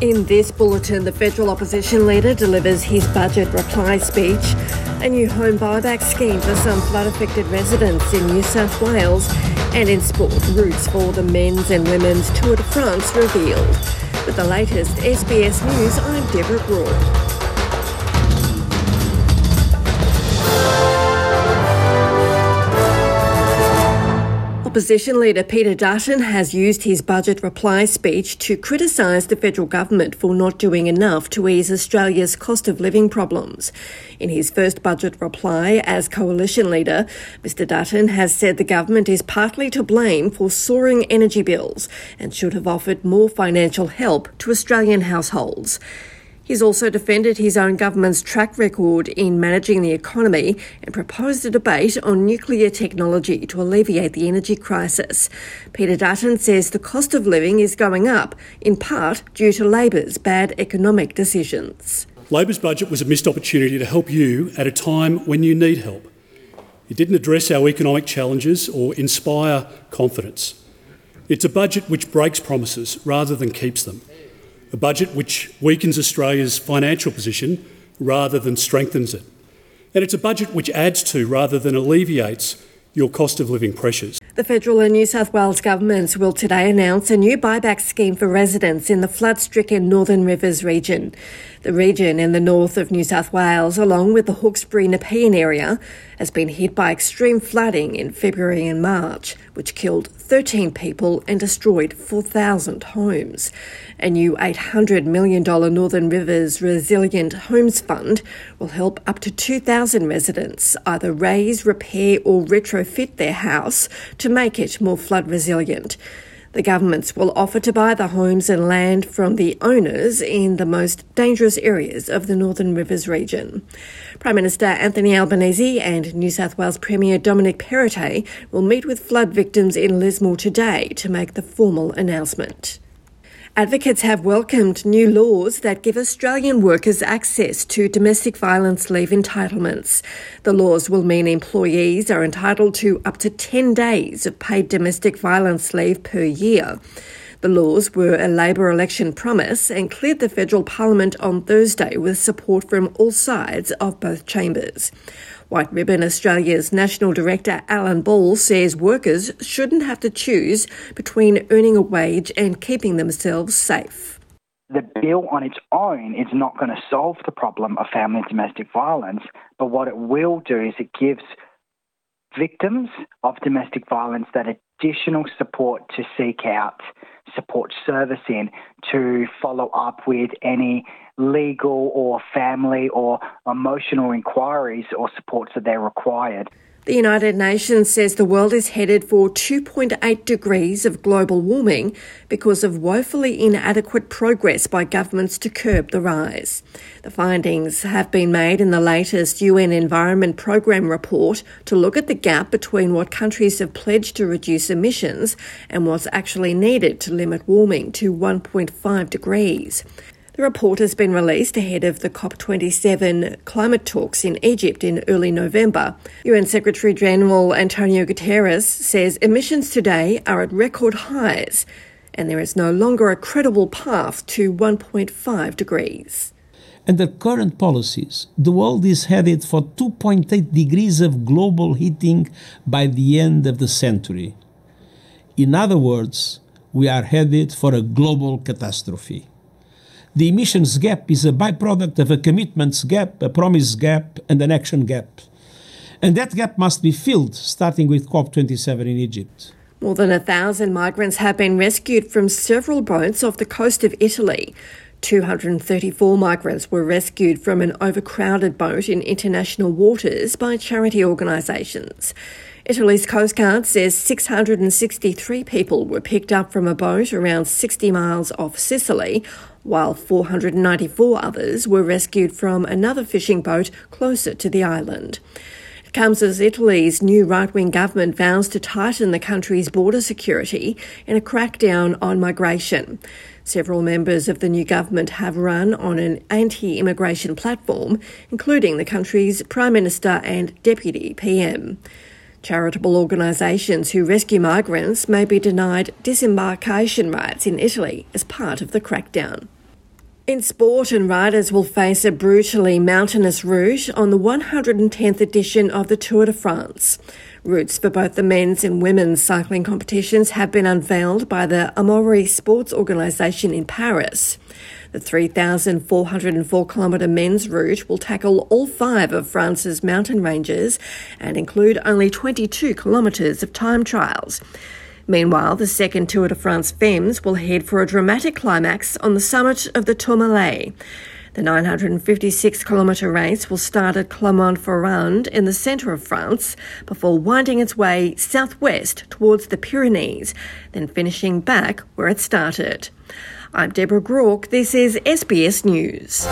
In this bulletin, the federal opposition leader delivers his budget reply speech, a new home buyback scheme for some flood affected residents in New South Wales, and in sport, routes for the men's and women's Tour de France revealed. With the latest SBS News, I'm Deborah Groarke. Opposition leader Peter Dutton has used his budget reply speech to criticise the federal government for not doing enough to ease Australia's cost of living problems. In his first budget reply as coalition leader, Mr Dutton has said the government is partly to blame for soaring energy bills and should have offered more financial help to Australian households. He's also defended his own government's track record in managing the economy and proposed a debate on nuclear technology to alleviate the energy crisis. Peter Dutton says the cost of living is going up, in part due to Labor's bad economic decisions. Labor's budget was a missed opportunity to help you at a time when you need help. It didn't address our economic challenges or inspire confidence. It's a budget which breaks promises rather than keeps them a budget which weakens Australia's financial position rather than strengthens it. And it's a budget which adds to rather than alleviates your cost of living pressures. The federal and New South Wales governments will today announce a new buyback scheme for residents in the flood stricken Northern Rivers region. The region in the north of New South Wales, along with the Hawkesbury Nepean area, has been hit by extreme flooding in February and March, which killed 13 people and destroyed 4,000 homes. A new $800 million Northern Rivers Resilient Homes Fund will help up to 2,000 residents either raise, repair, or retrofit their house to make it more flood resilient. The governments will offer to buy the homes and land from the owners in the most dangerous areas of the Northern Rivers region. Prime Minister Anthony Albanese and New South Wales Premier Dominic Perrottet will meet with flood victims in Lismore today to make the formal announcement. Advocates have welcomed new laws that give Australian workers access to domestic violence leave entitlements. The laws will mean employees are entitled to up to 10 days of paid domestic violence leave per year. The laws were a Labor election promise and cleared the federal parliament on Thursday with support from all sides of both chambers. White Ribbon Australia's National Director Alan Ball says workers shouldn't have to choose between earning a wage and keeping themselves safe. The bill on its own is not going to solve the problem of family and domestic violence, but what it will do is it gives victims of domestic violence that additional support to seek out support service in to follow up with any legal or family or emotional inquiries or supports that they're required. The United Nations says the world is headed for 2.8 degrees of global warming because of woefully inadequate progress by governments to curb the rise. The findings have been made in the latest UN Environment Programme report to look at the gap between what countries have pledged to reduce emissions and what's actually needed to limit warming to 1.5 degrees. The report has been released ahead of the COP27 climate talks in Egypt in early November. UN Secretary General Antonio Guterres says emissions today are at record highs and there is no longer a credible path to 1.5 degrees. Under current policies, the world is headed for 2.8 degrees of global heating by the end of the century. In other words, we are headed for a global catastrophe. The emissions gap is a byproduct of a commitments gap, a promise gap, and an action gap. And that gap must be filled, starting with COP27 in Egypt. More than a thousand migrants have been rescued from several boats off the coast of Italy. 234 migrants were rescued from an overcrowded boat in international waters by charity organisations. Italy's Coast Guard says 663 people were picked up from a boat around 60 miles off Sicily while 494 others were rescued from another fishing boat closer to the island. It comes as Italy's new right wing government vows to tighten the country's border security in a crackdown on migration. Several members of the new government have run on an anti immigration platform, including the country's Prime Minister and Deputy PM. Charitable organisations who rescue migrants may be denied disembarkation rights in Italy as part of the crackdown. In sport, and riders will face a brutally mountainous route on the 110th edition of the Tour de France. Routes for both the men's and women's cycling competitions have been unveiled by the Amaury Sports Organisation in Paris. The 3,404 kilometre men's route will tackle all five of France's mountain ranges and include only 22 kilometres of time trials. Meanwhile, the second Tour de France Femmes will head for a dramatic climax on the summit of the Tourmalet. The 956 kilometre race will start at Clermont-Ferrand in the centre of France before winding its way southwest towards the Pyrenees, then finishing back where it started. I'm Deborah Groarke. This is SBS News.